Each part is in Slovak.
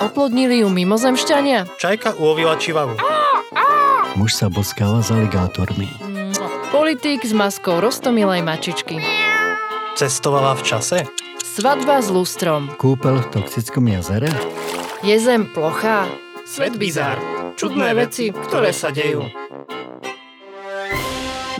Oplodnili ju mimozemšťania? Čajka ulovila čivavu. Muž sa boskáva s aligátormi. Politík s maskou rostomilej mačičky. Cestovala v čase? Svadba s lustrom. Kúpel v toxickom jazere? Je zem plochá? Svet bizár. Čudné veci, ktoré sa dejú.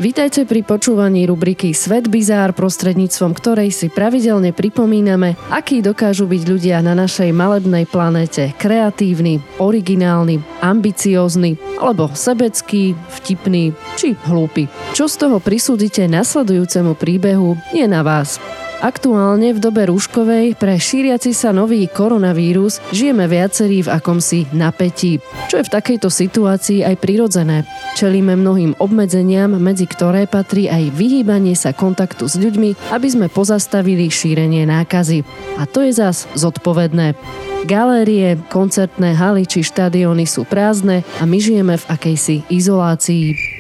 Vítajte pri počúvaní rubriky Svet bizár, prostredníctvom ktorej si pravidelne pripomíname, akí dokážu byť ľudia na našej malebnej planéte kreatívni, originálni, ambiciózni, alebo sebecký, vtipný či hlúpy. Čo z toho prisúdite nasledujúcemu príbehu, je na vás. Aktuálne v dobe rúškovej pre šíriaci sa nový koronavírus žijeme viacerí v akomsi napätí, čo je v takejto situácii aj prirodzené. Čelíme mnohým obmedzeniam, medzi ktoré patrí aj vyhýbanie sa kontaktu s ľuďmi, aby sme pozastavili šírenie nákazy. A to je zas zodpovedné. Galérie, koncertné haly či štadióny sú prázdne a my žijeme v akejsi izolácii.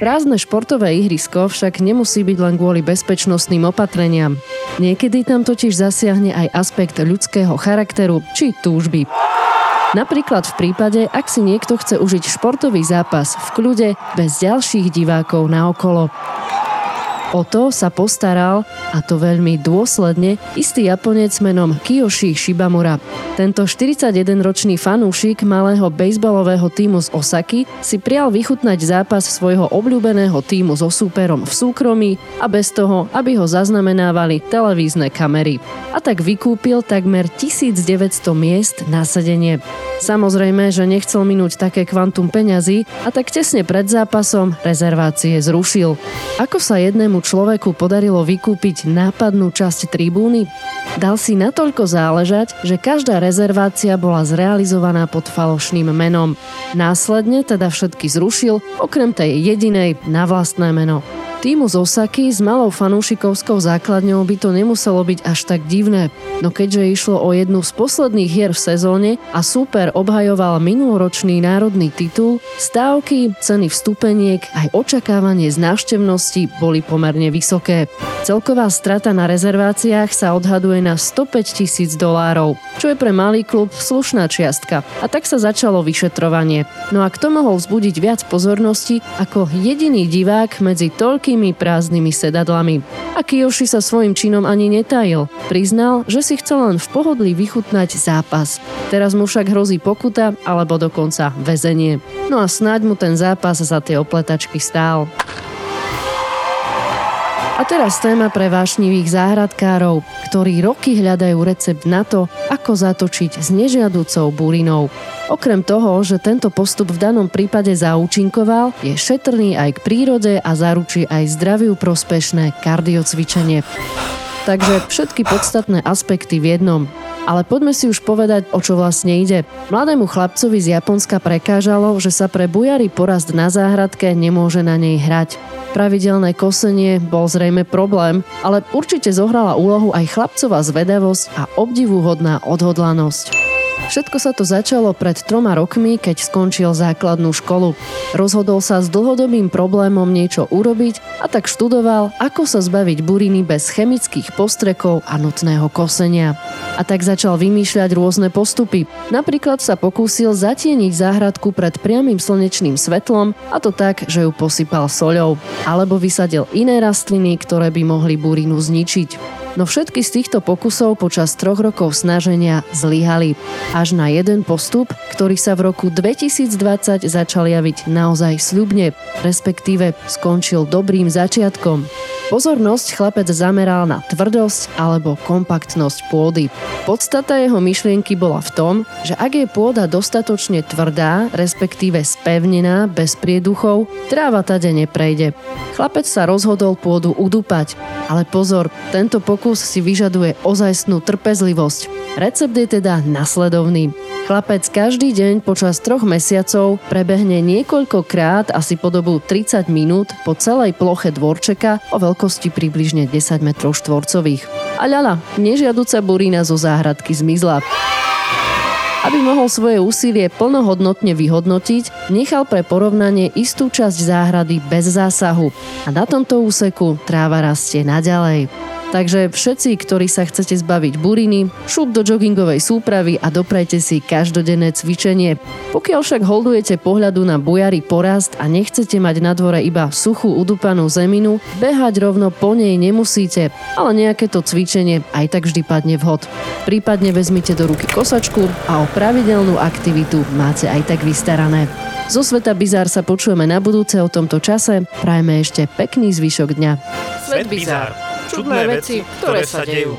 Prázdne športové ihrisko však nemusí byť len kvôli bezpečnostným opatreniam. Niekedy tam totiž zasiahne aj aspekt ľudského charakteru či túžby. Napríklad v prípade, ak si niekto chce užiť športový zápas v kľude bez ďalších divákov na okolo. O to sa postaral, a to veľmi dôsledne, istý Japonec menom Kiyoshi Shibamura. Tento 41-ročný fanúšik malého bejsbalového týmu z Osaky si prial vychutnať zápas svojho obľúbeného týmu so súperom v súkromí a bez toho, aby ho zaznamenávali televízne kamery. A tak vykúpil takmer 1900 miest na sedenie. Samozrejme, že nechcel minúť také kvantum peňazí a tak tesne pred zápasom rezervácie zrušil. Ako sa jednému človeku podarilo vykúpiť nápadnú časť tribúny? Dal si natoľko záležať, že každá rezervácia bola zrealizovaná pod falošným menom. Následne teda všetky zrušil, okrem tej jedinej na vlastné meno. Týmu z Osaky s malou fanúšikovskou základňou by to nemuselo byť až tak divné, no keďže išlo o jednu z posledných hier v sezóne a super obhajoval minuloročný národný titul, stávky, ceny vstupeniek aj očakávanie z návštevnosti boli pomerne vysoké. Celková strata na rezerváciách sa odhaduje na 105 tisíc dolárov, čo je pre malý klub slušná čiastka. A tak sa začalo vyšetrovanie. No a kto mohol vzbudiť viac pozornosti ako jediný divák medzi toľkými veľkými prázdnymi sedadlami. A Kiyoshi sa svojim činom ani netajil. Priznal, že si chcel len v pohodlí vychutnať zápas. Teraz mu však hrozí pokuta alebo dokonca väzenie. No a snáď mu ten zápas za tie opletačky stál. A teraz téma pre vášnivých záhradkárov, ktorí roky hľadajú recept na to, ako zatočiť s nežiaducou burinou. Okrem toho, že tento postup v danom prípade zaúčinkoval, je šetrný aj k prírode a zaručí aj zdraviu prospešné kardiocvičenie. Takže všetky podstatné aspekty v jednom. Ale poďme si už povedať, o čo vlastne ide. Mladému chlapcovi z Japonska prekážalo, že sa pre bujary porast na záhradke nemôže na nej hrať. Pravidelné kosenie bol zrejme problém, ale určite zohrala úlohu aj chlapcová zvedavosť a obdivuhodná odhodlanosť. Všetko sa to začalo pred troma rokmi, keď skončil základnú školu. Rozhodol sa s dlhodobým problémom niečo urobiť a tak študoval, ako sa zbaviť buriny bez chemických postrekov a nutného kosenia. A tak začal vymýšľať rôzne postupy. Napríklad sa pokúsil zatieniť záhradku pred priamým slnečným svetlom a to tak, že ju posypal soľou. Alebo vysadil iné rastliny, ktoré by mohli burinu zničiť. No všetky z týchto pokusov počas troch rokov snaženia zlyhali. Až na jeden postup, ktorý sa v roku 2020 začal javiť naozaj sľubne, respektíve skončil dobrým začiatkom. Pozornosť chlapec zameral na tvrdosť alebo kompaktnosť pôdy. Podstata jeho myšlienky bola v tom, že ak je pôda dostatočne tvrdá, respektíve spevnená, bez prieduchov, tráva tade neprejde. Chlapec sa rozhodol pôdu udupať, ale pozor, tento pokus si vyžaduje ozajstnú trpezlivosť. Recept je teda nasledovný. Chlapec každý deň počas troch mesiacov prebehne niekoľkokrát asi po dobu 30 minút po celej ploche dvorčeka o veľkosti približne 10 m štvorcových. A ľala, nežiaduca burina zo záhradky zmizla. Aby mohol svoje úsilie plnohodnotne vyhodnotiť, nechal pre porovnanie istú časť záhrady bez zásahu a na tomto úseku tráva rastie naďalej. Takže všetci, ktorí sa chcete zbaviť buriny, šup do joggingovej súpravy a doprajte si každodenné cvičenie. Pokiaľ však holdujete pohľadu na bujary porast a nechcete mať na dvore iba suchú udupanú zeminu, behať rovno po nej nemusíte, ale nejaké to cvičenie aj tak vždy padne vhod. Prípadne vezmite do ruky kosačku a o pravidelnú aktivitu máte aj tak vystarané. Zo sveta Bizár sa počujeme na budúce o tomto čase. Prajme ešte pekný zvyšok dňa. Svet Bizár. Čudné veci, ktoré sa dejú.